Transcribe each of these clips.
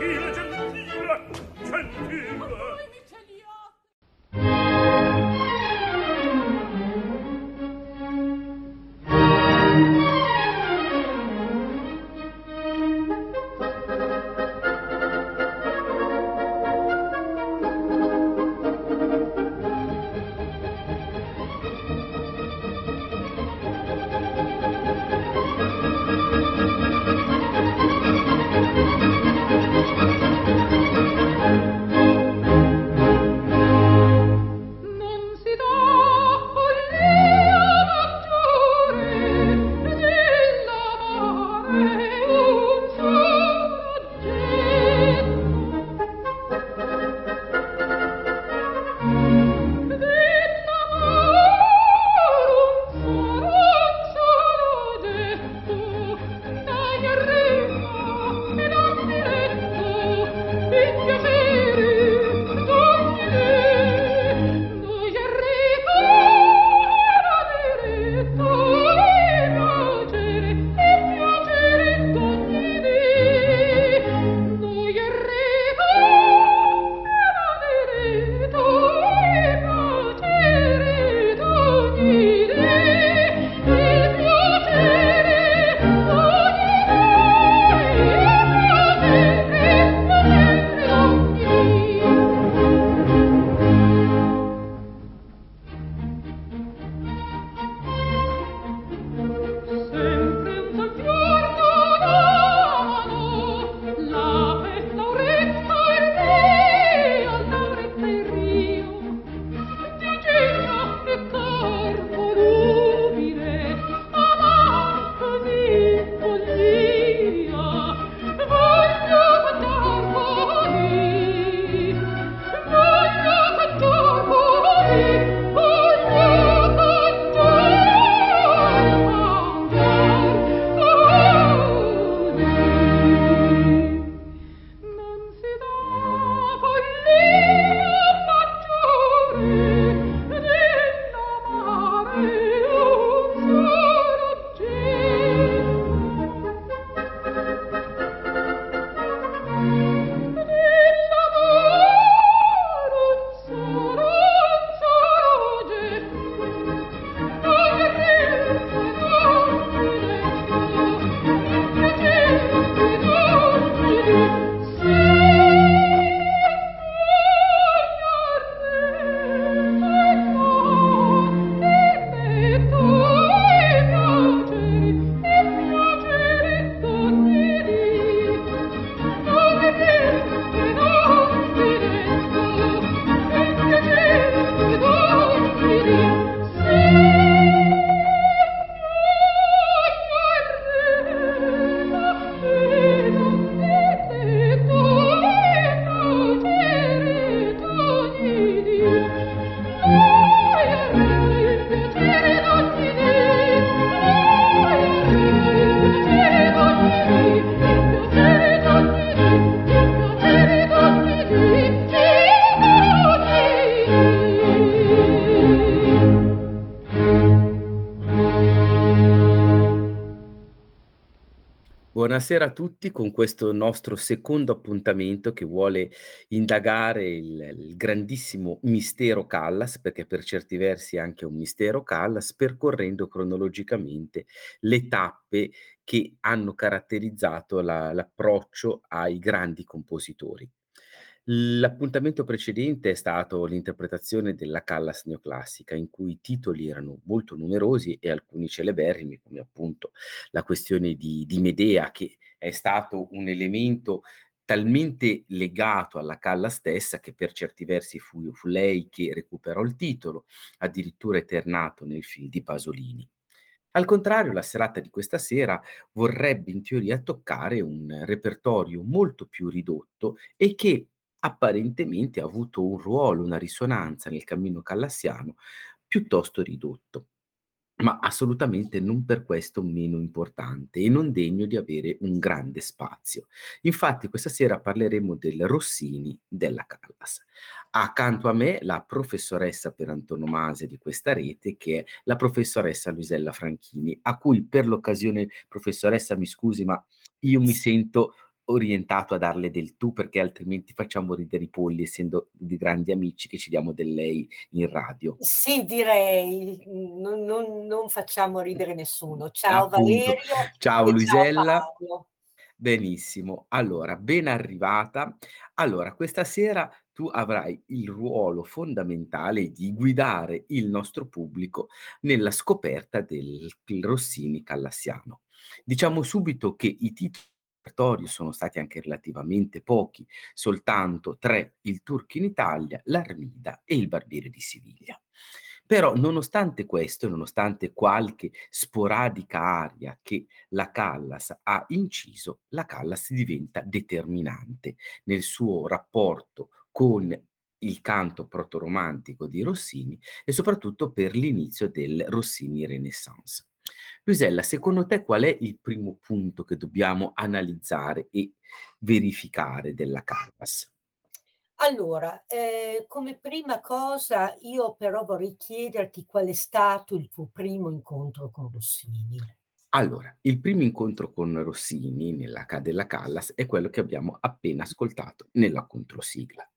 gentile, gentile Buonasera a tutti con questo nostro secondo appuntamento che vuole indagare il, il grandissimo mistero Callas, perché per certi versi è anche un mistero Callas, percorrendo cronologicamente le tappe che hanno caratterizzato la- l'approccio ai grandi compositori. L'appuntamento precedente è stato l'interpretazione della Callas neoclassica, in cui i titoli erano molto numerosi e alcuni celeberrimi, come appunto la questione di, di Medea, che è stato un elemento talmente legato alla Callas stessa che per certi versi fu, fu lei che recuperò il titolo, addirittura eternato nel film di Pasolini. Al contrario, la serata di questa sera vorrebbe in teoria toccare un repertorio molto più ridotto e che apparentemente ha avuto un ruolo, una risonanza nel cammino callassiano piuttosto ridotto ma assolutamente non per questo meno importante e non degno di avere un grande spazio. Infatti questa sera parleremo del Rossini della Callas. Accanto a me la professoressa per antonomasia di questa rete che è la professoressa Luisella Franchini, a cui per l'occasione, professoressa mi scusi, ma io mi sento orientato a darle del tu perché altrimenti facciamo ridere i polli essendo di grandi amici che ci diamo del lei in radio. Sì, direi, non, non, non facciamo ridere nessuno. Ciao Appunto. Valerio. Ciao Luisella. Ciao. Benissimo. Allora, ben arrivata. Allora, questa sera tu avrai il ruolo fondamentale di guidare il nostro pubblico nella scoperta del Rossini callassiano. Diciamo subito che i titoli sono stati anche relativamente pochi, soltanto tre, il Turco in Italia, l'Armida e il Barbiere di Siviglia. Però nonostante questo, nonostante qualche sporadica aria che la Callas ha inciso, la Callas diventa determinante nel suo rapporto con il canto protoromantico di Rossini e soprattutto per l'inizio del Rossini Renaissance. Luisella, secondo te qual è il primo punto che dobbiamo analizzare e verificare della Callas? Allora, eh, come prima cosa io però vorrei chiederti qual è stato il tuo primo incontro con Rossini. Allora, il primo incontro con Rossini nella Ca della Callas è quello che abbiamo appena ascoltato nella controsigla.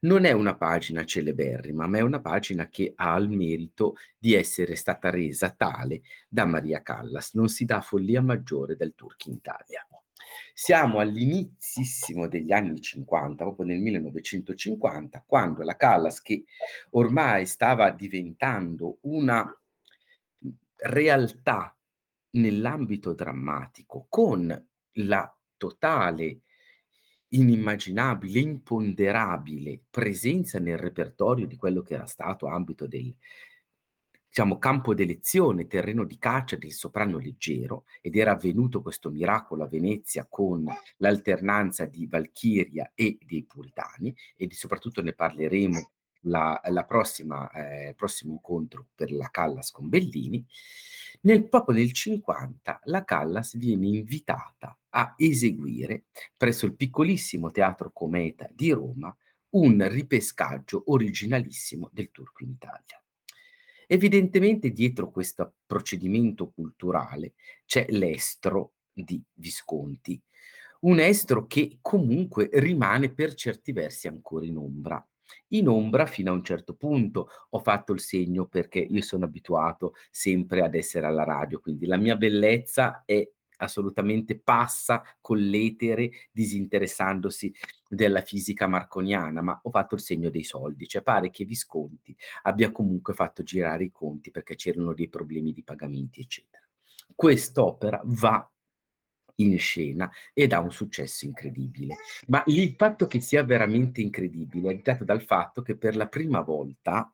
Non è una pagina celeberrima, ma è una pagina che ha il merito di essere stata resa tale da Maria Callas. Non si dà follia maggiore del Turchi in Italia. Siamo all'inizissimo degli anni 50, proprio nel 1950, quando la Callas, che ormai stava diventando una realtà nell'ambito drammatico, con la totale inimmaginabile, imponderabile presenza nel repertorio di quello che era stato ambito del diciamo, campo d'elezione, terreno di caccia del soprano leggero, ed era avvenuto questo miracolo a Venezia con l'alternanza di Valchiria e dei Puritani, e di, soprattutto ne parleremo la, la prossima, eh, prossimo incontro per la Callas con Bellini, nel, proprio nel 50 la Callas viene invitata a eseguire presso il piccolissimo Teatro Cometa di Roma un ripescaggio originalissimo del turco in Italia. Evidentemente dietro questo procedimento culturale c'è l'estro di Visconti, un estro che comunque rimane per certi versi ancora in ombra in ombra fino a un certo punto. Ho fatto il segno perché io sono abituato sempre ad essere alla radio, quindi la mia bellezza è assolutamente passa con l'etere disinteressandosi della fisica marconiana, ma ho fatto il segno dei soldi, cioè pare che Visconti abbia comunque fatto girare i conti perché c'erano dei problemi di pagamenti, eccetera. Quest'opera va in scena ed ha un successo incredibile. Ma il fatto che sia veramente incredibile è dato dal fatto che per la prima volta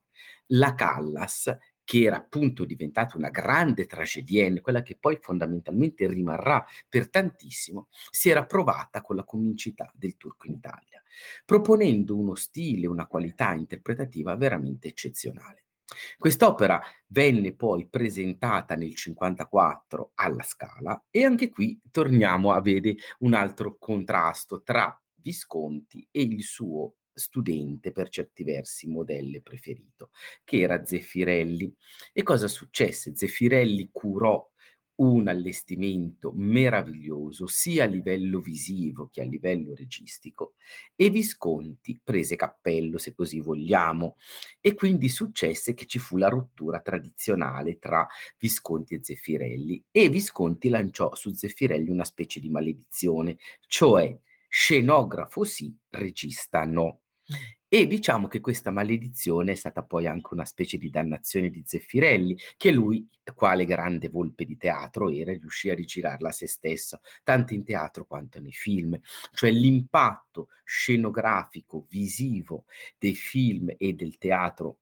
la Callas, che era appunto diventata una grande tragedienne, quella che poi fondamentalmente rimarrà per tantissimo, si era provata con la comicità del turco in Italia, proponendo uno stile, una qualità interpretativa veramente eccezionale. Quest'opera venne poi presentata nel 54 alla Scala e anche qui torniamo a vedere un altro contrasto tra Visconti e il suo studente per certi versi modelle preferito, che era Zeffirelli. E cosa successe? Zeffirelli curò un allestimento meraviglioso sia a livello visivo che a livello registico e Visconti prese cappello se così vogliamo e quindi successe che ci fu la rottura tradizionale tra Visconti e Zeffirelli e Visconti lanciò su Zeffirelli una specie di maledizione, cioè scenografo sì, regista no. E diciamo che questa maledizione è stata poi anche una specie di dannazione di Zeffirelli, che lui, quale grande volpe di teatro era, riuscì a rigirarla a se stesso, tanto in teatro quanto nei film. Cioè l'impatto scenografico, visivo dei film e del teatro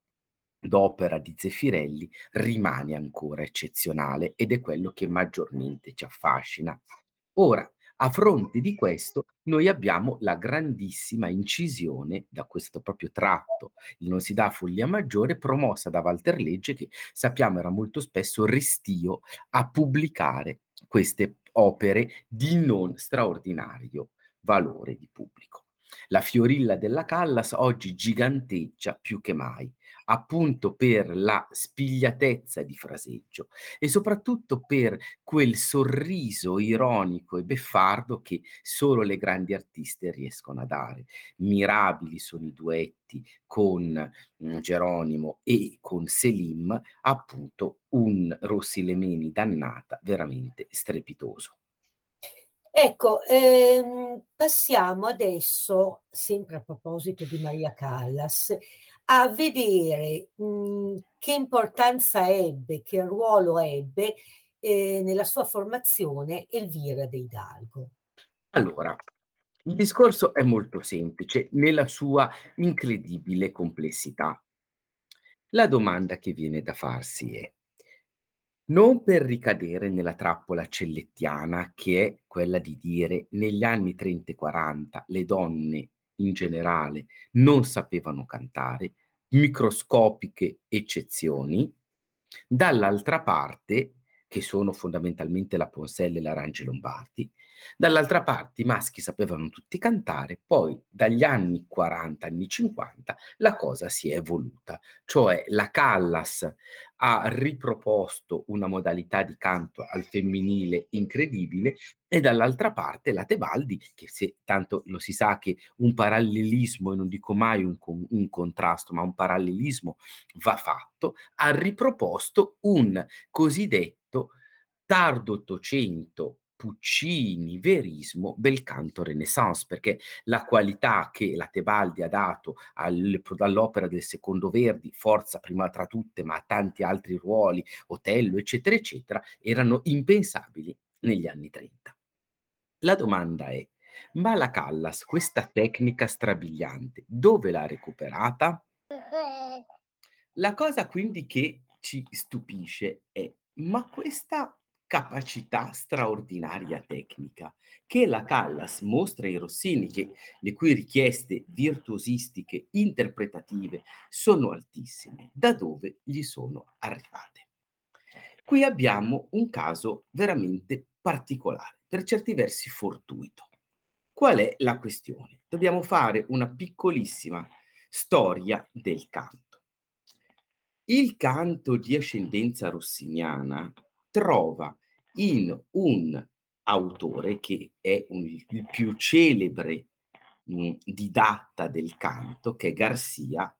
d'opera di Zeffirelli rimane ancora eccezionale ed è quello che maggiormente ci affascina. Ora, a fronte di questo, noi abbiamo la grandissima incisione da questo proprio tratto, il non si dà follia maggiore, promossa da Walter Legge, che sappiamo era molto spesso restio a pubblicare queste opere di non straordinario valore di pubblico. La fiorilla della Callas oggi giganteggia più che mai appunto per la spigliatezza di fraseggio e soprattutto per quel sorriso ironico e beffardo che solo le grandi artiste riescono a dare. Mirabili sono i duetti con mh, Geronimo e con Selim, appunto un Rossi Lemeni dannata veramente strepitoso. Ecco, ehm, passiamo adesso, sempre a proposito di Maria Callas, a vedere, mhmm, che importanza ebbe, che ruolo ebbe, ehm, nella sua formazione Elvira De Hidalgo. Allora, il discorso è molto semplice nella sua incredibile complessità. La domanda che viene da farsi è: non per ricadere nella trappola cellettiana che è quella di dire negli anni 30 e 40 le donne in generale non sapevano cantare, microscopiche eccezioni, dall'altra parte, che sono fondamentalmente la Ponselle e l'Arange Lombardi, dall'altra parte i maschi sapevano tutti cantare, poi dagli anni 40, anni 50 la cosa si è evoluta, cioè la Callas ha riproposto una modalità di canto al femminile incredibile e dall'altra parte la Tebaldi, che se tanto lo si sa che un parallelismo, e non dico mai un, un contrasto, ma un parallelismo va fatto, ha riproposto un cosiddetto tardo Ottocento Puccini, verismo, bel canto renaissance, perché la qualità che la Tebaldi ha dato all'opera del secondo Verdi, forza prima tra tutte, ma a tanti altri ruoli, Otello, eccetera, eccetera, erano impensabili negli anni 30. La domanda è, ma la Callas, questa tecnica strabiliante, dove l'ha recuperata? La cosa quindi che ci stupisce è, ma questa capacità straordinaria tecnica che la Callas mostra ai Rossini, che, le cui richieste virtuosistiche, interpretative sono altissime, da dove gli sono arrivate. Qui abbiamo un caso veramente particolare, per certi versi fortuito. Qual è la questione? Dobbiamo fare una piccolissima storia del canto. Il canto di ascendenza rossiniana trova in un autore che è un, il più celebre mh, didatta del canto, che è Garcia,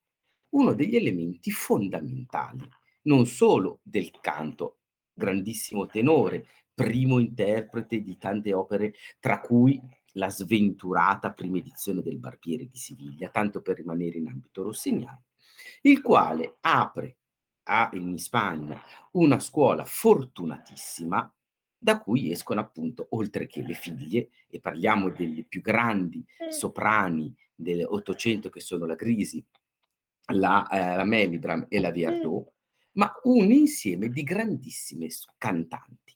uno degli elementi fondamentali, non solo del canto, grandissimo tenore, primo interprete di tante opere, tra cui la sventurata prima edizione del Barbiere di Siviglia, tanto per rimanere in ambito rossiniano, il quale apre a, in Spagna una scuola fortunatissima da cui escono appunto, oltre che le figlie, e parliamo delle più grandi soprani dell'Ottocento che sono la Grisi, la, eh, la Melibram e la Viardot, ma un insieme di grandissime cantanti.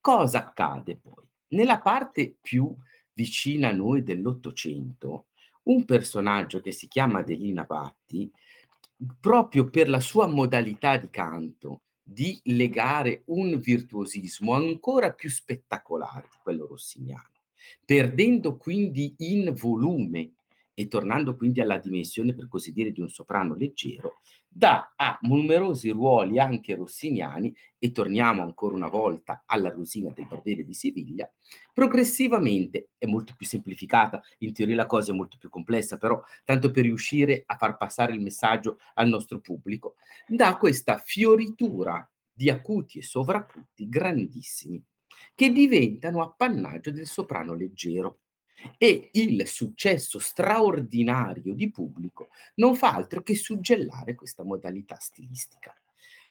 Cosa accade poi? Nella parte più vicina a noi dell'Ottocento, un personaggio che si chiama Adelina Patti, proprio per la sua modalità di canto, di legare un virtuosismo ancora più spettacolare di quello rossiniano, perdendo quindi in volume e tornando quindi alla dimensione, per così dire, di un soprano leggero, dà a numerosi ruoli anche rossiniani, e torniamo ancora una volta alla Rosina del Barbiere di Siviglia, progressivamente, è molto più semplificata, in teoria la cosa è molto più complessa, però tanto per riuscire a far passare il messaggio al nostro pubblico, dà questa fioritura di acuti e sovracuti grandissimi, che diventano appannaggio del soprano leggero e il successo straordinario di pubblico non fa altro che suggellare questa modalità stilistica.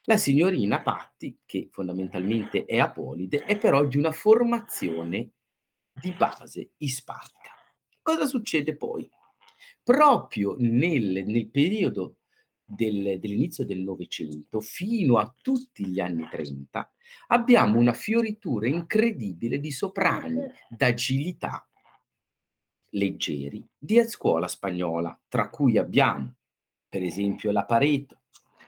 La signorina Patti, che fondamentalmente è apolide, è però di una formazione di base ispanica. Cosa succede poi? Proprio nel, nel periodo del, dell'inizio del Novecento fino a tutti gli anni 30 abbiamo una fioritura incredibile di soprani d'agilità leggeri di scuola spagnola, tra cui abbiamo per esempio la Pareto,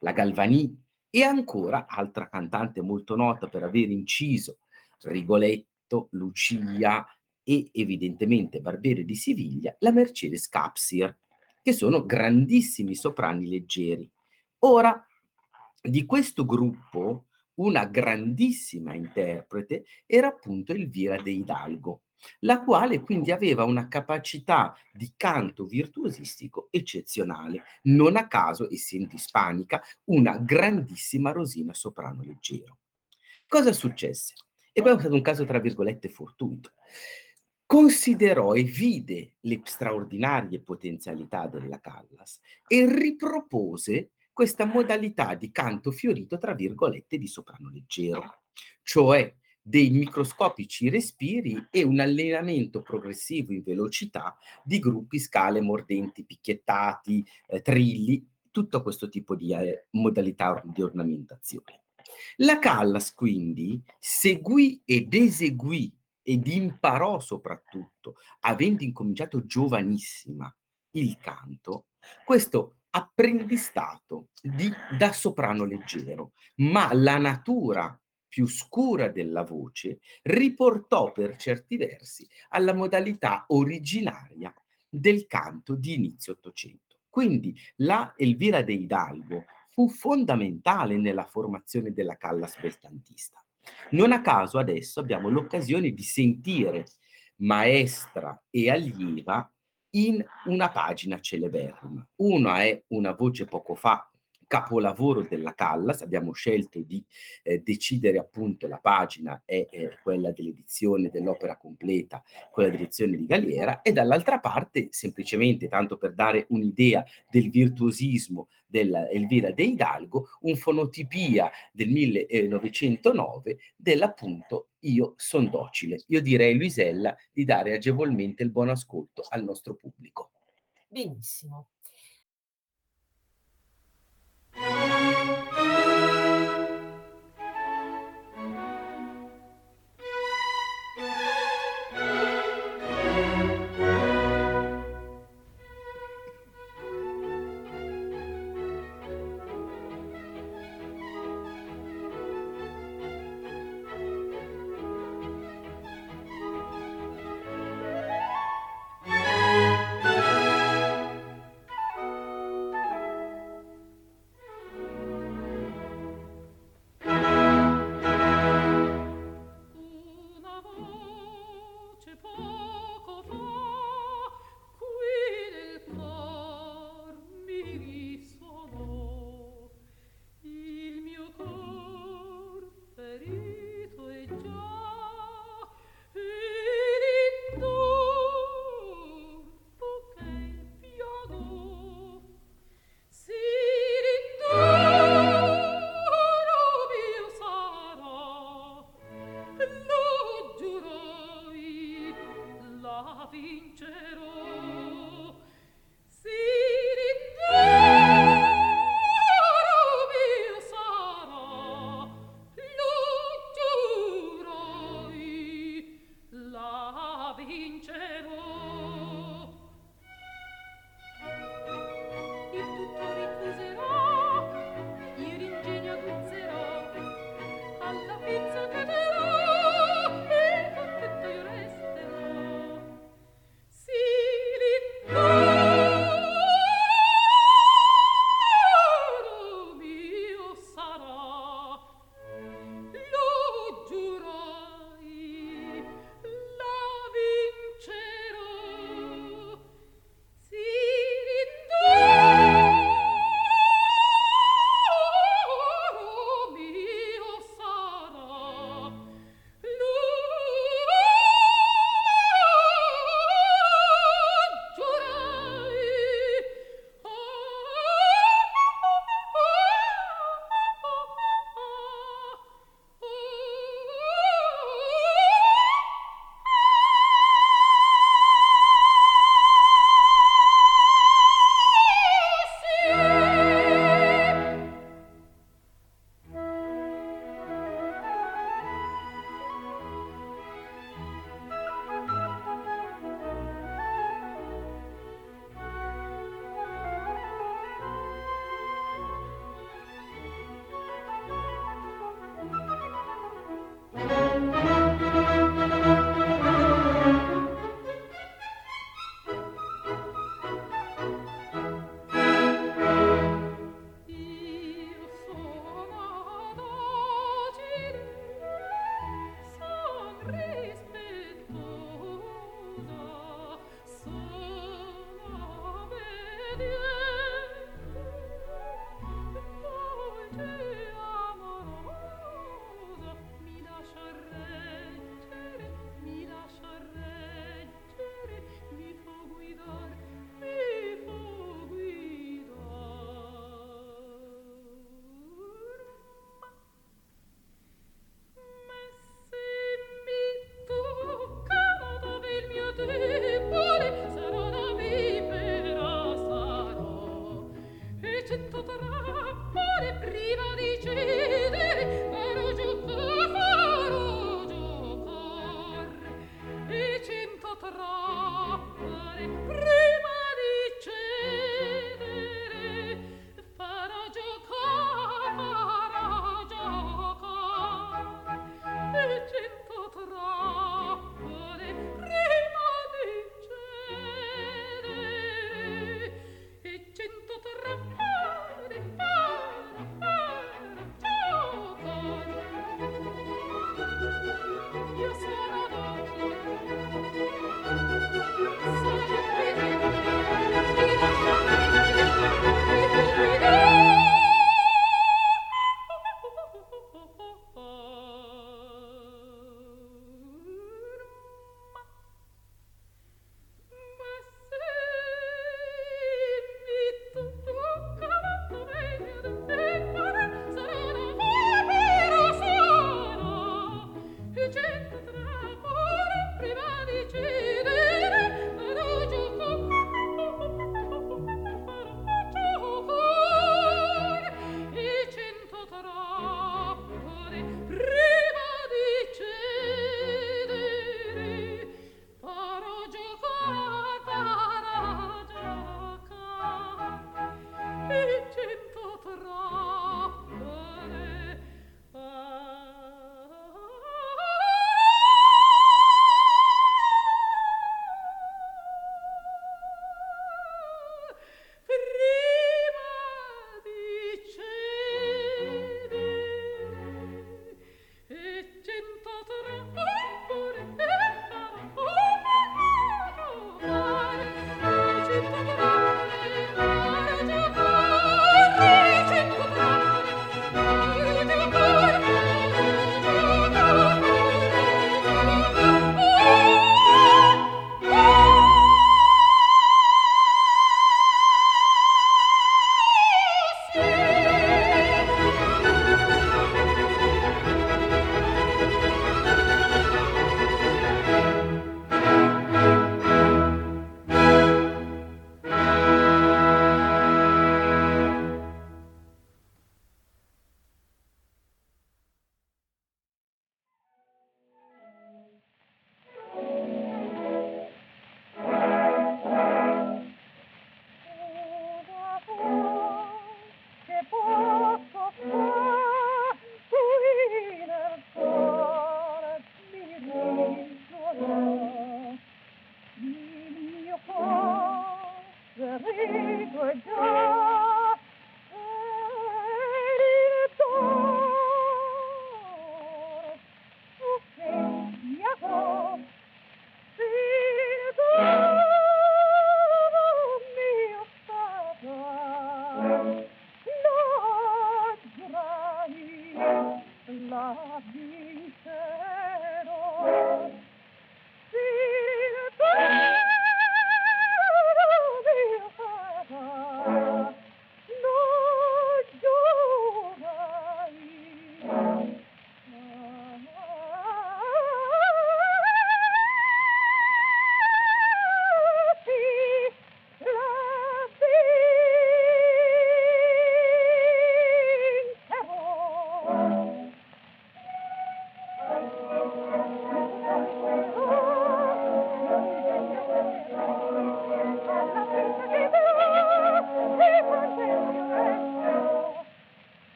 la Galvani e ancora altra cantante molto nota per aver inciso Rigoletto, Lucia e evidentemente Barbiere di Siviglia, la Mercedes Capsir, che sono grandissimi soprani leggeri. Ora, di questo gruppo, una grandissima interprete era appunto Elvira de Hidalgo, la quale quindi aveva una capacità di canto virtuosistico eccezionale, non a caso, essendo ispanica, una grandissima rosina soprano leggero. Cosa successe? E poi è stato un caso, tra virgolette, fortuito. Considerò e vide le straordinarie potenzialità della Callas e ripropose questa modalità di canto fiorito, tra virgolette, di soprano leggero, cioè dei microscopici respiri e un allenamento progressivo in velocità di gruppi, scale, mordenti, picchiettati, eh, trilli, tutto questo tipo di eh, modalità di ornamentazione. La Callas quindi seguì ed eseguì ed imparò soprattutto, avendo incominciato giovanissima il canto, questo apprendistato di, da soprano leggero, ma la natura più scura della voce riportò per certi versi alla modalità originaria del canto di inizio Ottocento. Quindi la Elvira de Hidalgo fu fondamentale nella formazione della Callas belcantista. Non a caso adesso abbiamo l'occasione di sentire maestra e allieva in una pagina celeberrima. Una è una voce poco fa capolavoro della Callas, abbiamo scelto di eh, decidere appunto la pagina è eh, quella dell'edizione dell'opera completa, quella dell'edizione di Galiera e dall'altra parte semplicemente tanto per dare un'idea del virtuosismo della Elvira De Hidalgo, un fonotipia del 1909 dell'appunto Io son docile. Io direi Luisella di dare agevolmente il buon ascolto al nostro pubblico. Benissimo.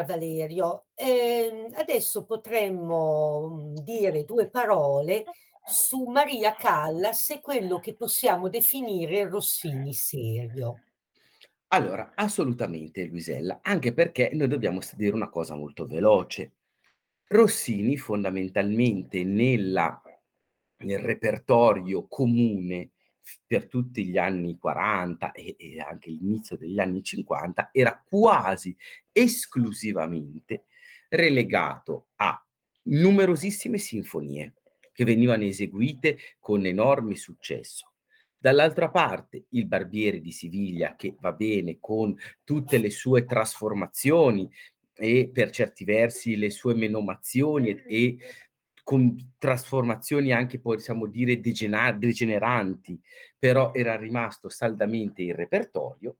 Allora Valerio, ehm, adesso potremmo, mhmm, dire 2 parole su Maria Callas e quello che possiamo definire Rossini serio. Allora, assolutamente Luisella, anche perché noi dobbiamo dire una cosa molto veloce. Rossini fondamentalmente nella nel repertorio comune per tutti gli anni '40 e e anche l'inizio degli anni '50 era quasi esclusivamente relegato a numerosissime sinfonie che venivano eseguite con enorme successo. Dall'altra parte il Barbiere di Siviglia che va bene con tutte le sue trasformazioni e per certi versi le sue menomazioni e con trasformazioni anche possiamo dire degena degeneranti, però era rimasto saldamente in repertorio,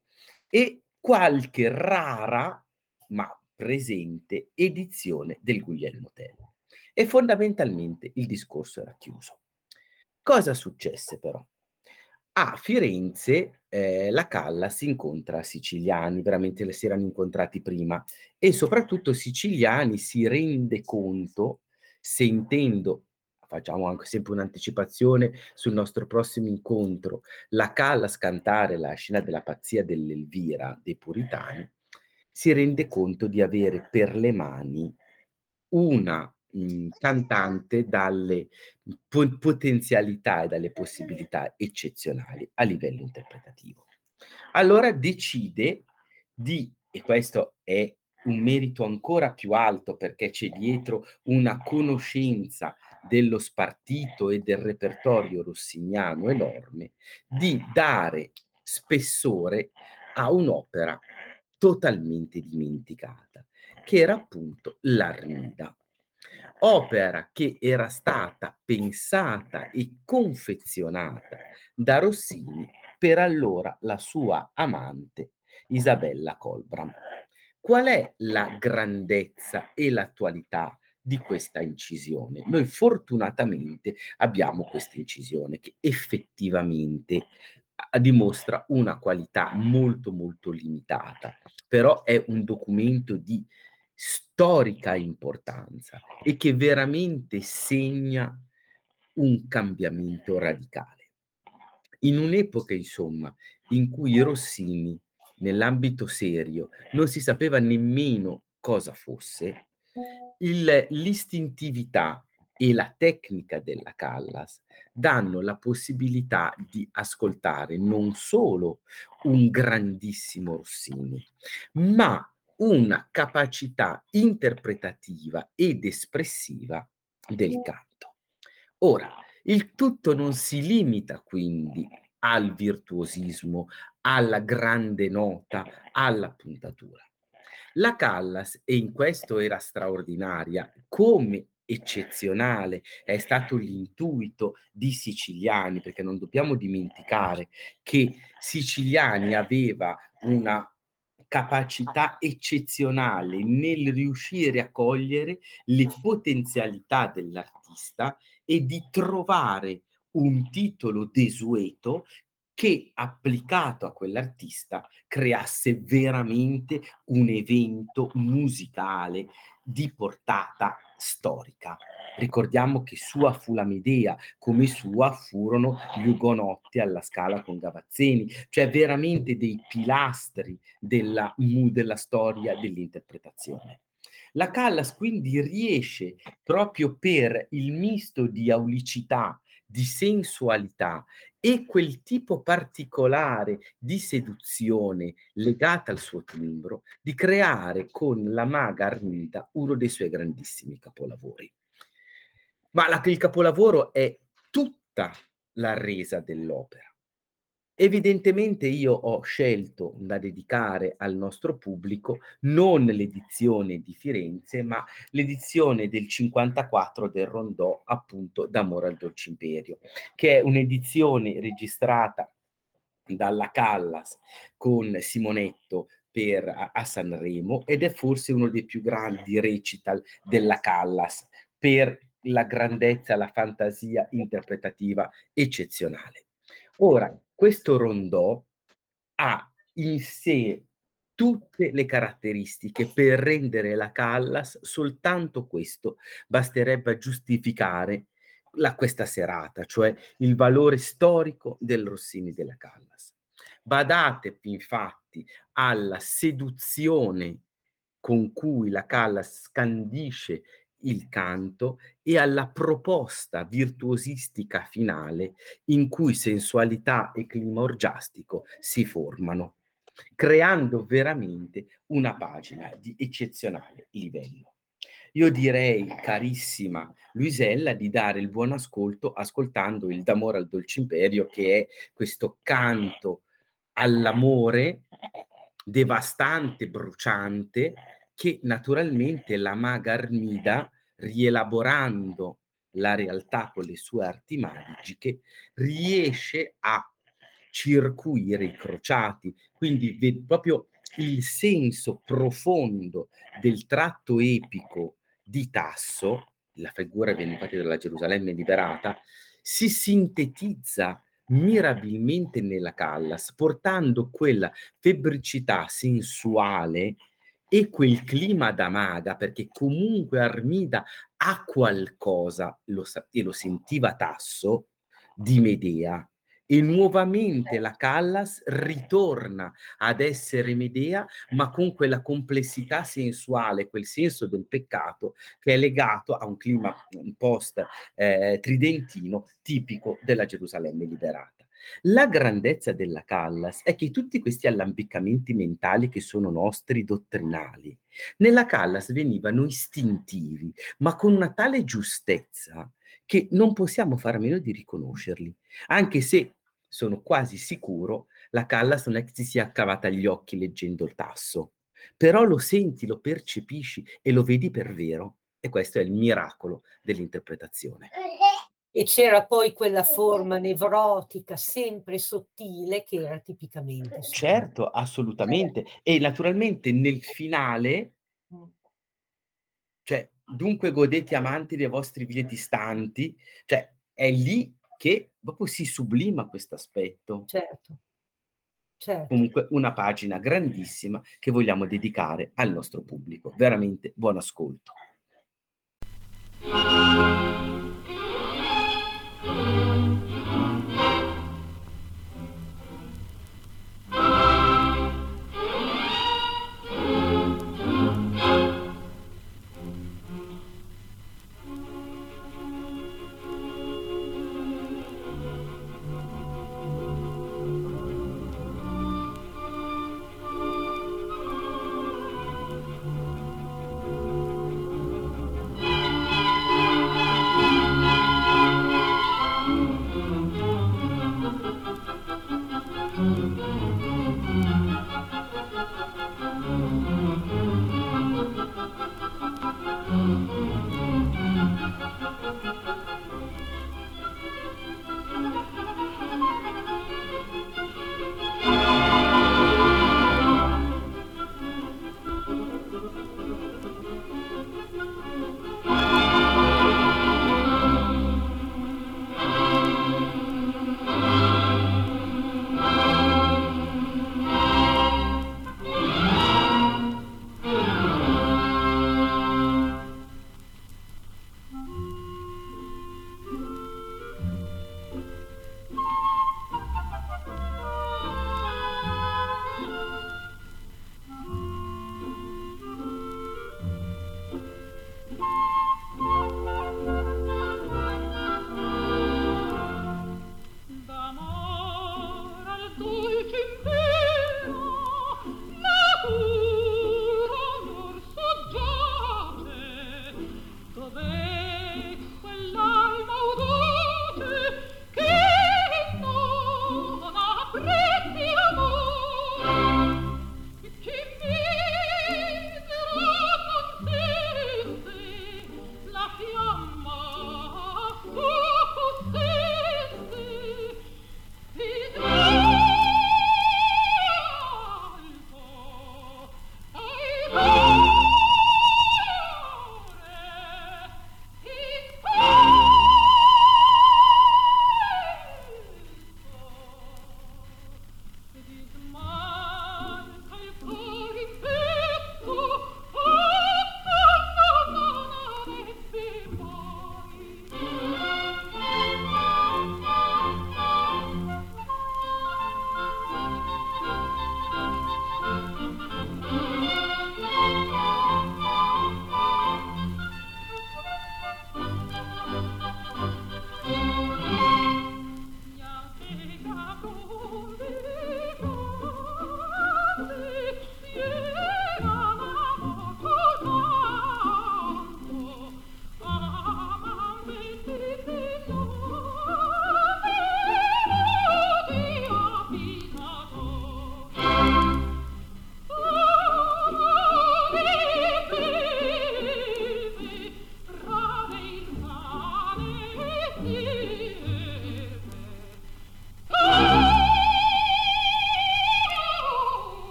e qualche rara, ma presente, edizione del Guglielmo Tell. E fondamentalmente il discorso era chiuso. Cosa successe però? A Firenze, ehm, la Callas incontra Siciliani, veramente si erano incontrati prima, e soprattutto Siciliani si rende conto, sentendo facciamo anche sempre un'anticipazione sul nostro prossimo incontro, la Callas cantare la scena della pazzia dell'Elvira dei Puritani, si rende conto di avere per le mani una, mhmm, cantante dalle po potenzialità e dalle possibilità eccezionali a livello interpretativo. Allora decide di e questo è un merito ancora più alto perché c'è dietro una conoscenza dello spartito e del repertorio rossiniano enorme, di dare spessore a un'opera totalmente dimenticata, che era appunto l'Armida. Opera che era stata pensata e confezionata da Rossini per allora la sua amante Isabella Colbram. Qual è la grandezza e l'attualità di questa incisione? Noi fortunatamente abbiamo questa incisione che effettivamente dimostra una qualità molto, molto limitata, però è un documento di storica importanza e che veramente segna un cambiamento radicale. In un'epoca, insomma, in cui Rossini, nell'ambito serio, non si sapeva nemmeno cosa fosse, il l'istintività e la tecnica della Callas danno la possibilità di ascoltare non solo un grandissimo Rossini, ma una capacità interpretativa ed espressiva del canto. Ora, il tutto non si limita quindi al virtuosismo, alla grande nota, alla puntatura. La Callas, e in questo era straordinaria, come eccezionale è stato l'intuito di Siciliani, perché non dobbiamo dimenticare che Siciliani aveva una capacità eccezionale nel riuscire a cogliere le potenzialità dell'artista e di trovare un titolo desueto che applicato a quell'artista creasse veramente un evento musicale di portata storica. Ricordiamo che sua fu la Medea, come sua furono gli Ugonotti alla Scala con Gavazzeni, cioè veramente dei pilastri della della storia dell'interpretazione. La Callas quindi riesce, proprio per il misto di aulicità, di sensualità e quel tipo particolare di seduzione legata al suo timbro, di creare con la maga Armida uno dei suoi grandissimi capolavori. Ma la il capolavoro è tutta la resa dell'opera. Evidentemente io ho scelto da dedicare al nostro pubblico non l'edizione di Firenze, ma l'edizione del '54 del Rondò, appunto, d'Amore al Dolce Imperio, che è un'edizione registrata dalla Callas con Simonetto per a a Sanremo ed è forse uno dei più grandi recital della Callas per la grandezza, la fantasia interpretativa eccezionale. Ora, questo Rondò ha in sé tutte le caratteristiche per rendere la Callas soltanto questo basterebbe a giustificare la, questa serata, cioè il valore storico del Rossini della Callas. Badate infatti alla seduzione con cui la Callas scandisce il canto e alla proposta virtuosistica finale in cui sensualità e clima orgiastico si formano, creando veramente una pagina di eccezionale livello. Io direi, carissima Luisella, di dare il buon ascolto ascoltando il D'amore al dolce imperio, che è questo canto all'amore devastante, bruciante, che naturalmente la maga Armida, rielaborando la realtà con le sue arti magiche, riesce a circuire i crociati, quindi proprio il senso profondo del tratto epico di Tasso, la figura viene infatti dalla Gerusalemme liberata, si sintetizza mirabilmente nella Callas, portando quella febbricità sensuale e quel clima da maga, perché comunque Armida ha qualcosa, lo e lo sentiva Tasso, di Medea. E nuovamente la Callas ritorna ad essere Medea, ma con quella complessità sensuale, quel senso del peccato che è legato a un clima post eh, tridentino tipico della Gerusalemme liberata. La grandezza della Callas è che tutti questi allambiccamenti mentali che sono nostri dottrinali, nella Callas venivano istintivi, ma con una tale giustezza che non possiamo fare a meno di riconoscerli, anche se sono quasi sicuro la Callas non è che si sia cavata gli occhi leggendo il tasso, però lo senti, lo percepisci e lo vedi per vero. E questo è il miracolo dell'interpretazione. E c'era poi quella forma nevrotica, sempre sottile, che era tipicamente sua. Certo, assolutamente. E naturalmente nel finale, Mh. cioè, dunque godete amanti dei vostri vie distanti, cioè è lì che proprio si sublima questo aspetto. Certo. Certo. Comunque una pagina grandissima che vogliamo dedicare al nostro pubblico. Veramente buon ascolto. Mm-hmm.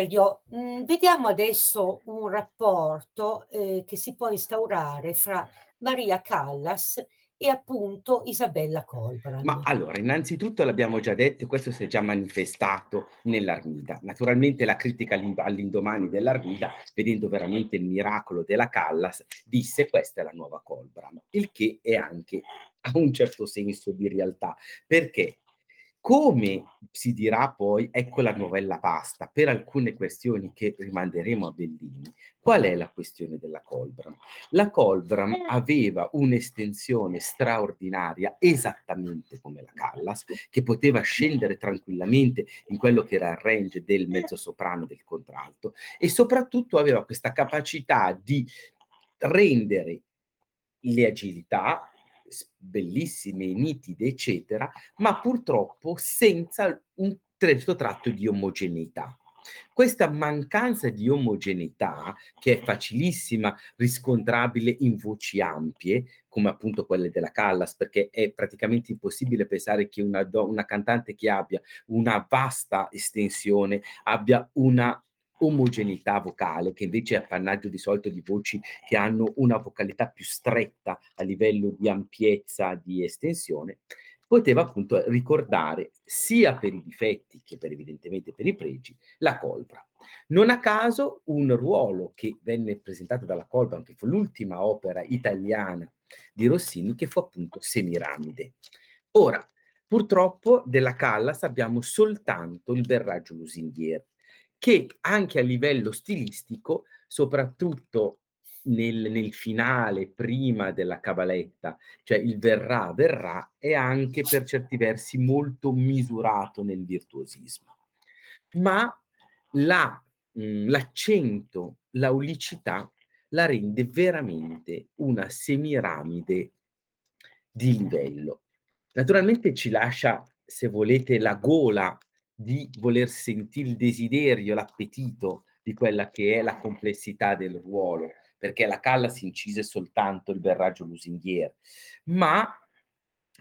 Valerio, mh, vediamo adesso un rapporto eh, che si può instaurare fra Maria Callas e appunto Isabella Colbran. Ma allora, innanzitutto l'abbiamo già detto, questo si è già manifestato nell'Armida. Naturalmente la critica all'indomani dell'Armida, vedendo veramente il miracolo della Callas, disse questa è la nuova Colbran, il che è anche a un certo senso di realtà, perché come si dirà poi, ecco la novella pasta, per alcune questioni che rimanderemo a Bellini, qual è la questione della Colbram? La Colbram eh. aveva un'estensione straordinaria, esattamente come la Callas, che poteva scendere tranquillamente in quello che era il range del mezzosoprano del contralto, e soprattutto aveva questa capacità di rendere le agilità, bellissime, nitide, eccetera, ma purtroppo senza un certo tratto di omogeneità. Questa mancanza di omogeneità, che è facilissima, riscontrabile in voci ampie, come appunto quelle della Callas, perché è praticamente impossibile pensare che una, una cantante che abbia una vasta estensione abbia una omogeneità vocale, che invece è appannaggio di solito di voci che hanno una vocalità più stretta a livello di ampiezza, di estensione, poteva appunto ricordare sia per i difetti che per evidentemente per i pregi la colbra. Non a caso un ruolo che venne presentato dalla colbra, che fu l'ultima opera italiana di Rossini, che fu appunto Semiramide. Ora, purtroppo della Callas abbiamo soltanto il berraggio lusinghiero, che anche a livello stilistico, soprattutto nel, nel finale, prima della cabaletta, cioè il verrà, verrà, è anche per certi versi molto misurato nel virtuosismo. Ma la, mh, l'accento, l'aulicità la rende veramente una semiramide di livello. Naturalmente ci lascia, se volete, la gola di voler sentire il desiderio, l'appetito di quella che è la complessità del ruolo, perché la Callas incise soltanto il berraggio lusinghier, ma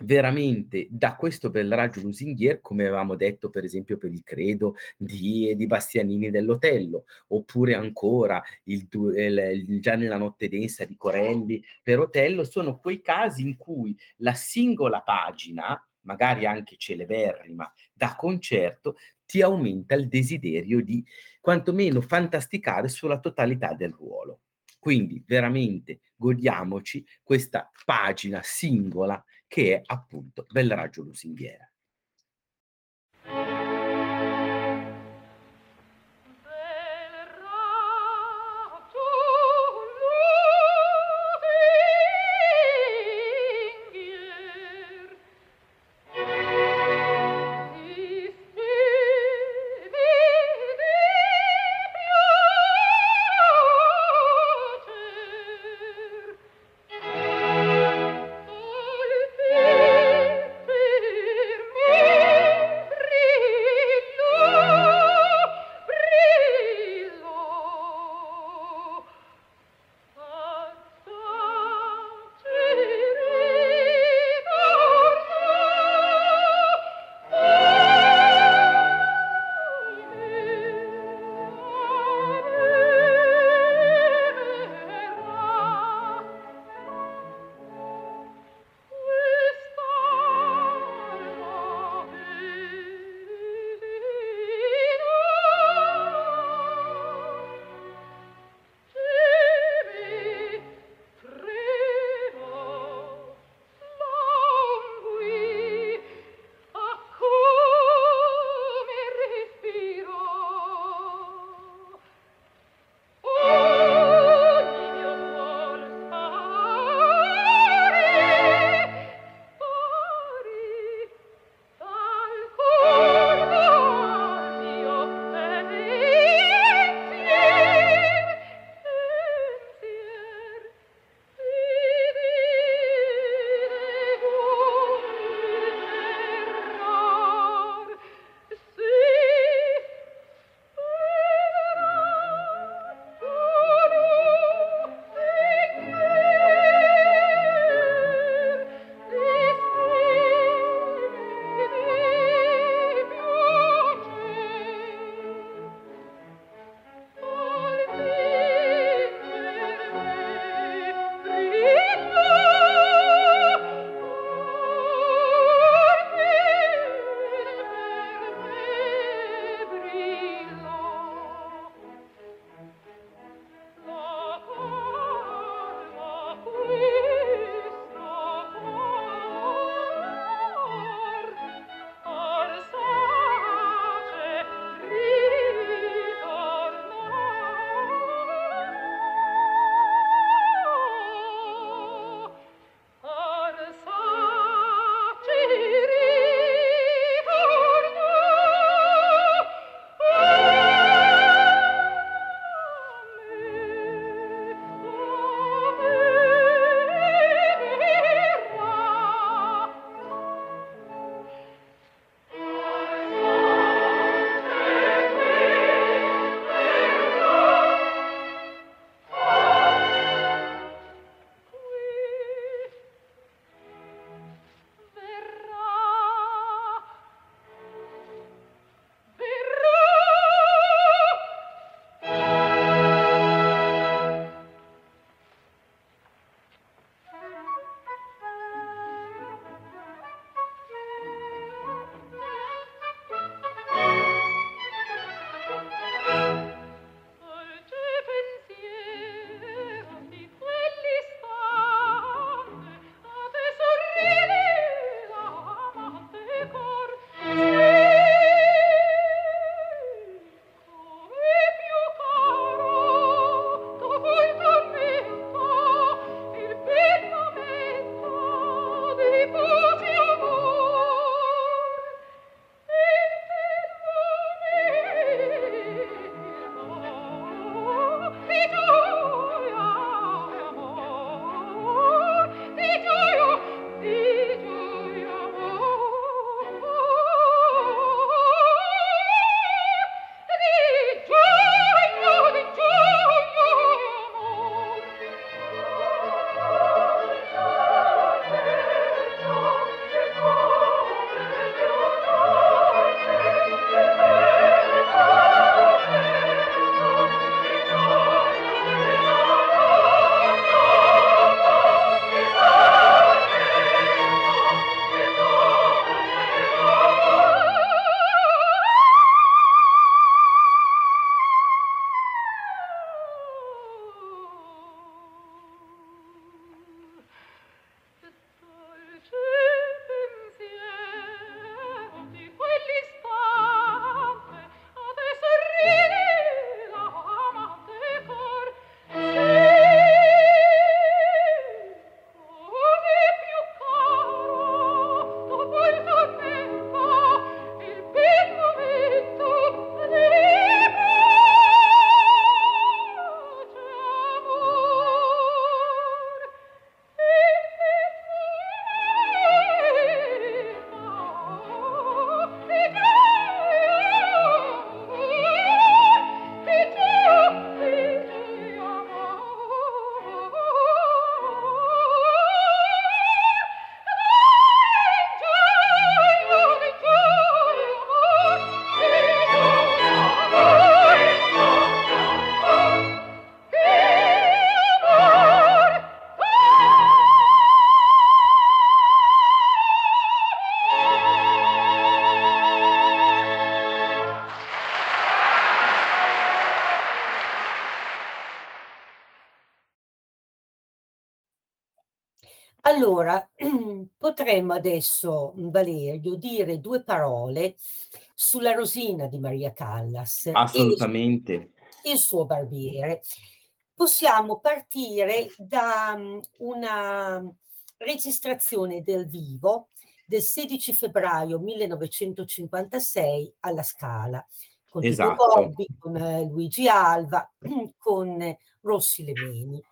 veramente da questo Belraggio Lusinghier, come avevamo detto per esempio per il credo di, di Bastianini dell'Otello, oppure ancora il, il, il, Già nella notte densa di Corelli per Otello, sono quei casi in cui la singola pagina, magari anche celeberrima, da concerto, ti aumenta il desiderio di quantomeno fantasticare sulla totalità del ruolo. Quindi veramente godiamoci questa pagina singola che è appunto Belraggio Lusinghiera. Potremmo adesso, Valerio, dire due parole sulla Rosina di Maria Callas Assolutamente. il suo barbiere. Possiamo partire da mm, una registrazione del vivo del 16 febbraio 1956 alla Scala, con Esatto. Gobbi, con eh, Luigi Alva, con Rossi Lemeni.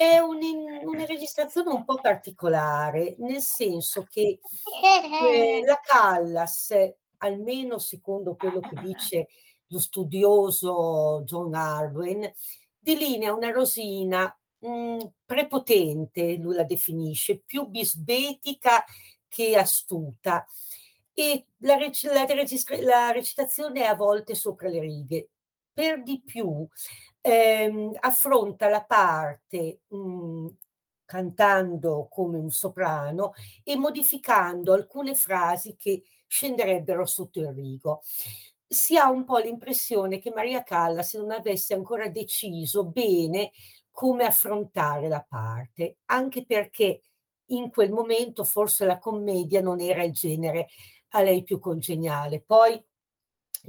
È un- una registrazione un po' particolare, nel senso che eh, la Callas, almeno secondo quello che dice lo studioso John Arwen, delinea una rosina mh, prepotente, lui la definisce, più bisbetica che astuta. E la, rec- la registra- la recitazione è a volte sopra le righe. Per di più, ehm, affronta la parte mh, cantando come un soprano e modificando alcune frasi che scenderebbero sotto il rigo. Si ha un po' l'impressione che Maria Callas non avesse ancora deciso bene come affrontare la parte, anche perché in quel momento forse la commedia non era il genere a lei più congeniale. Poi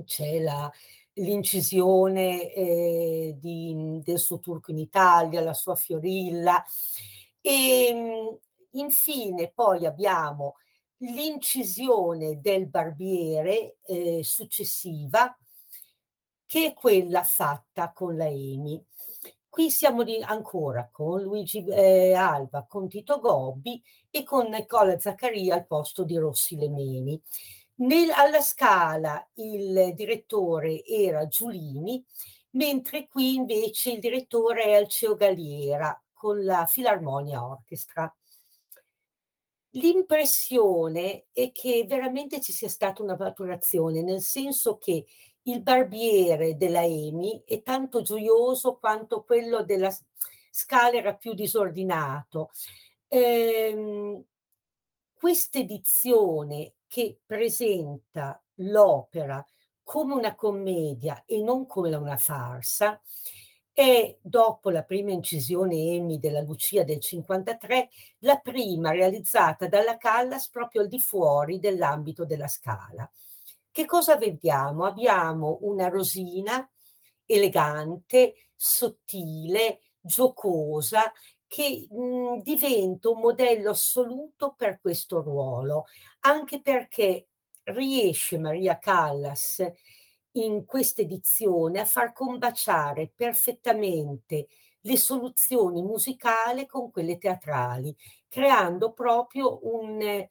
c'è la, l'incisione eh, di, del suo turco in Italia, la sua Fiorilla. E infine poi abbiamo l'incisione del barbiere eh, successiva, che è quella fatta con la Emi. Qui siamo di, ancora con Luigi eh, Alba, con Tito Gobbi e con Nicola Zaccaria al posto di Rossi Lemeni. Nel, alla Scala il direttore era Giulini, mentre qui invece il direttore è Alceo Galliera con la Filarmonia Orchestra. L'impressione è che veramente ci sia stata una maturazione, nel senso che il barbiere della Emi è tanto gioioso quanto quello della Scala era più disordinato. Ehm, questa edizione che presenta l'opera come una commedia e non come una farsa è, dopo la prima incisione Emmy della Lucia del 53, la prima realizzata dalla Callas proprio al di fuori dell'ambito della Scala. Che cosa vediamo? Abbiamo una Rosina elegante, sottile, giocosa, che mh, diventa un modello assoluto per questo ruolo, anche perché riesce Maria Callas in questa edizione a far combaciare perfettamente le soluzioni musicali con quelle teatrali, creando proprio un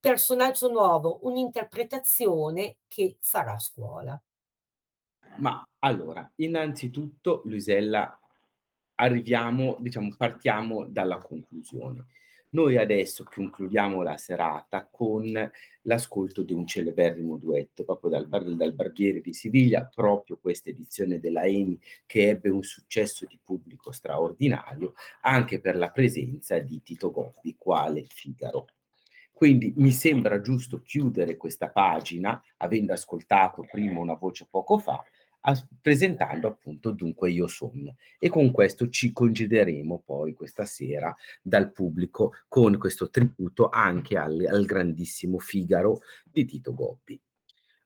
personaggio nuovo, un'interpretazione che farà scuola. Ma allora, innanzitutto, Luisella, arriviamo, diciamo, partiamo dalla conclusione. Noi adesso concludiamo la serata con l'ascolto di un celeberrimo duetto proprio dal, dal Barbiere di Siviglia, proprio questa edizione della EMI che ebbe un successo di pubblico straordinario anche per la presenza di Tito Gobbi, quale Figaro. Quindi mi sembra giusto chiudere questa pagina, avendo ascoltato prima una voce poco fa, presentando appunto Dunque io sono. E con questo ci concederemo poi questa sera dal pubblico con questo tributo anche al, al grandissimo Figaro di Tito Gobbi.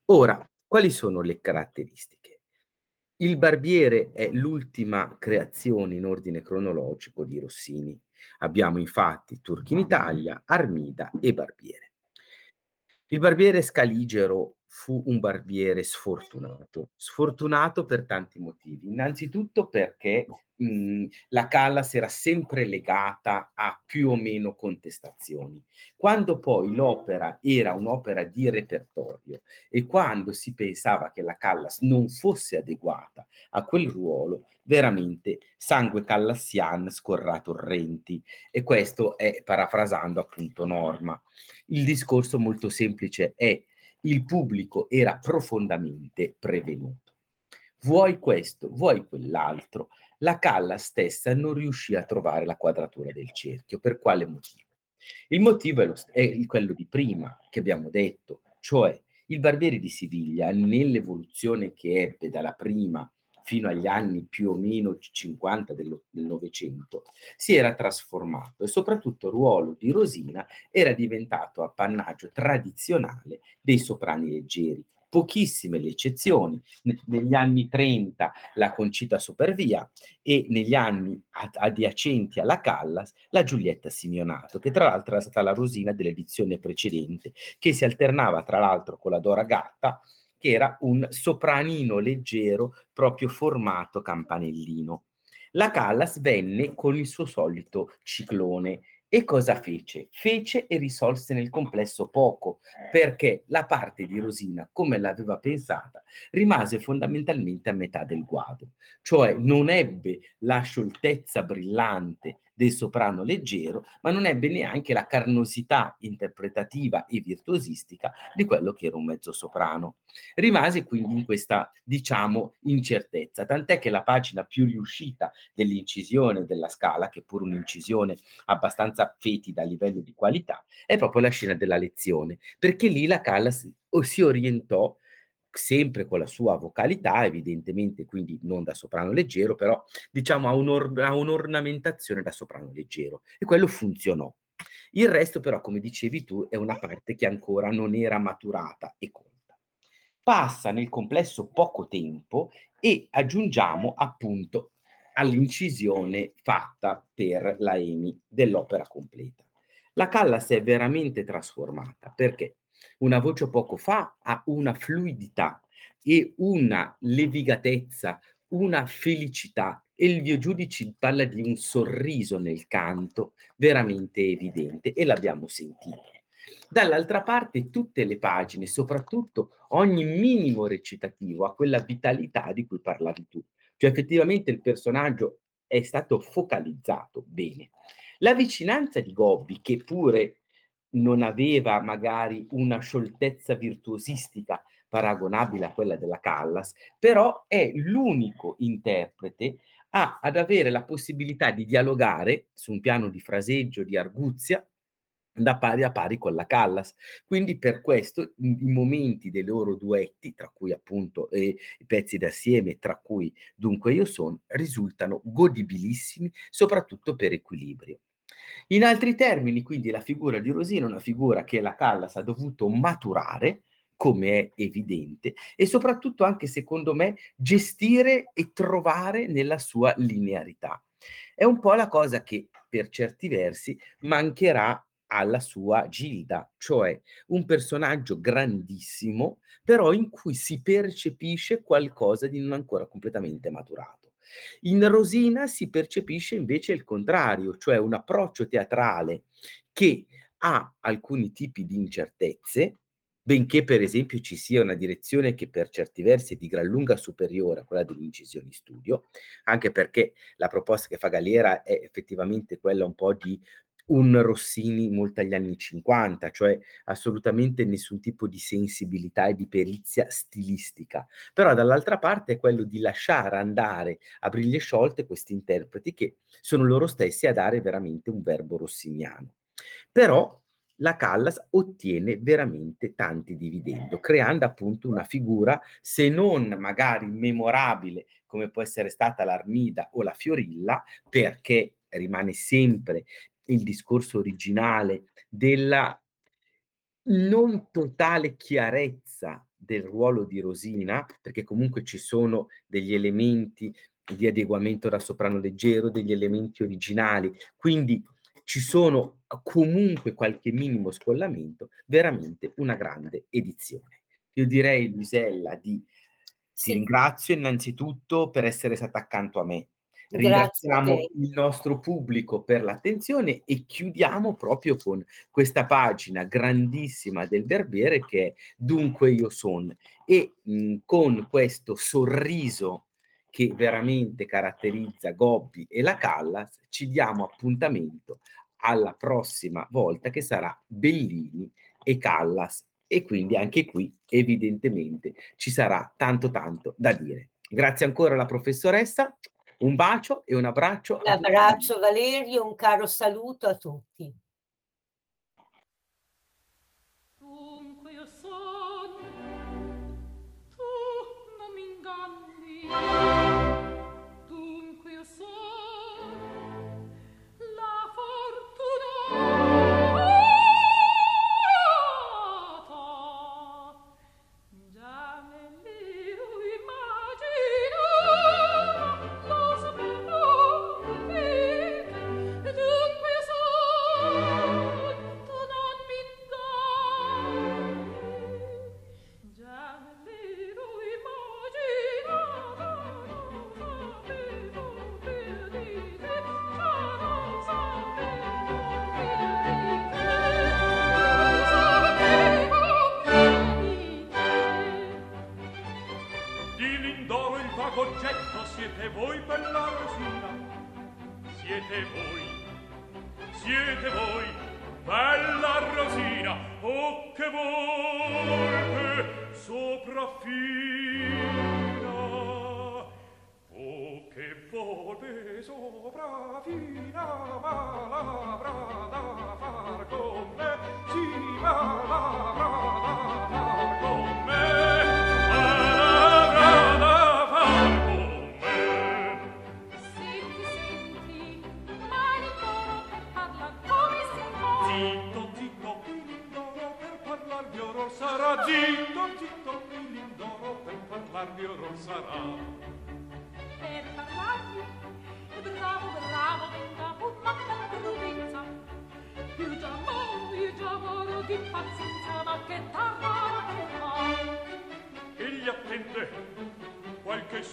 Ora, quali sono le caratteristiche? Il Barbiere è l'ultima creazione in ordine cronologico di Rossini. Abbiamo infatti Turchi in Italia, Armida e Barbiere. Il Barbiere Scaligero fu un barbiere sfortunato, sfortunato per tanti motivi. Innanzitutto perché mh, la Callas era sempre legata a più o meno contestazioni. Quando poi l'opera era un'opera di repertorio e quando si pensava che la Callas non fosse adeguata a quel ruolo, veramente sangue callassian scorrà torrenti. E questo è parafrasando appunto Norma. Il discorso molto semplice è il pubblico era profondamente prevenuto. Vuoi questo, vuoi quell'altro. La Calla stessa non riuscì a trovare la quadratura del cerchio. Per quale motivo? Il motivo è, lo, è quello di prima che abbiamo detto, cioè il Barbiere di Siviglia, nell'evoluzione che ebbe dalla prima fino agli anni più o meno 50 del Novecento, si era trasformato e soprattutto il ruolo di Rosina era diventato appannaggio tradizionale dei soprani leggeri, pochissime le eccezioni, negli anni 30 la Concita Supervia e negli anni adiacenti alla Callas la Giulietta Simeonato, che tra l'altro era stata la Rosina dell'edizione precedente, che si alternava tra l'altro con la Dora Gatta, che era un sopranino leggero proprio formato campanellino. La Callas venne con il suo solito ciclone e cosa fece? Fece e risolse nel complesso poco, perché la parte di Rosina, come l'aveva pensata, rimase fondamentalmente a metà del guado, cioè non ebbe la scioltezza brillante del soprano leggero, ma non ebbe neanche la carnosità interpretativa e virtuosistica di quello che era un mezzo soprano. Rimase quindi in questa, diciamo, incertezza, tant'è che la pagina più riuscita dell'incisione della scala, che pur un'incisione abbastanza fetida a livello di qualità, è proprio la scena della lezione, perché lì la Callas si orientò sempre con la sua vocalità, evidentemente quindi non da soprano leggero, però diciamo ha, un'or- ha un'ornamentazione da soprano leggero e quello funzionò. Il resto però, come dicevi tu, è una parte che ancora non era maturata e conta. Passa nel complesso poco tempo e aggiungiamo appunto all'incisione fatta per la EMI dell'opera completa. La Callas è veramente trasformata perché una voce poco fa ha una fluidità e una levigatezza, una felicità e il mio giudice parla di un sorriso nel canto veramente evidente e l'abbiamo sentito. Dall'altra parte tutte le pagine, soprattutto ogni minimo recitativo ha quella vitalità di cui parlavi tu. Cioè effettivamente il personaggio è stato focalizzato bene. La vicinanza di Gobbi, che pure non aveva magari una scioltezza virtuosistica paragonabile a quella della Callas, però è l'unico interprete a, ad avere la possibilità di dialogare su un piano di fraseggio, di arguzia, da pari a pari con la Callas. Quindi per questo i momenti dei loro duetti, tra cui appunto eh, i pezzi d'assieme, tra cui dunque io sono, risultano godibilissimi, soprattutto per equilibrio. In altri termini, quindi, la figura di Rosina è una figura che la Callas ha dovuto maturare, come è evidente, e soprattutto anche, secondo me, gestire e trovare nella sua linearità. È un po' la cosa che, per certi versi, mancherà alla sua Gilda, cioè un personaggio grandissimo, però in cui si percepisce qualcosa di non ancora completamente maturato. In Rosina si percepisce invece il contrario, cioè un approccio teatrale che ha alcuni tipi di incertezze, benché per esempio ci sia una direzione che per certi versi è di gran lunga superiore a quella delle incisioni studio, anche perché la proposta che fa Galera è effettivamente quella un po' di un Rossini molto agli anni 50, cioè assolutamente nessun tipo di sensibilità e di perizia stilistica. Però dall'altra parte è quello di lasciare andare a briglie sciolte questi interpreti che sono loro stessi a dare veramente un verbo rossiniano. Però la Callas ottiene veramente tanti dividendo, creando appunto una figura, se non magari memorabile come può essere stata l'Armida o la Fiorilla, perché rimane sempre il discorso originale della non totale chiarezza del ruolo di Rosina, perché comunque ci sono degli elementi di adeguamento da soprano leggero, degli elementi originali, quindi ci sono comunque qualche minimo scollamento, veramente una grande edizione. Io direi, Luisella, di ti ringrazio innanzitutto per essere stata accanto a me, Ringraziamo il nostro pubblico per l'attenzione e chiudiamo proprio con questa pagina grandissima del Berbiere che è Dunque io son. E mh, con questo sorriso che veramente caratterizza Gobbi e la Callas ci diamo appuntamento alla prossima volta che sarà Bellini e Callas. E quindi anche qui evidentemente ci sarà tanto tanto da dire. Grazie ancora alla professoressa un bacio e un abbraccio. Un abbraccio Valerio, un caro saluto a tutti. Dunque io sono, tu non mi inganni.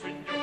signore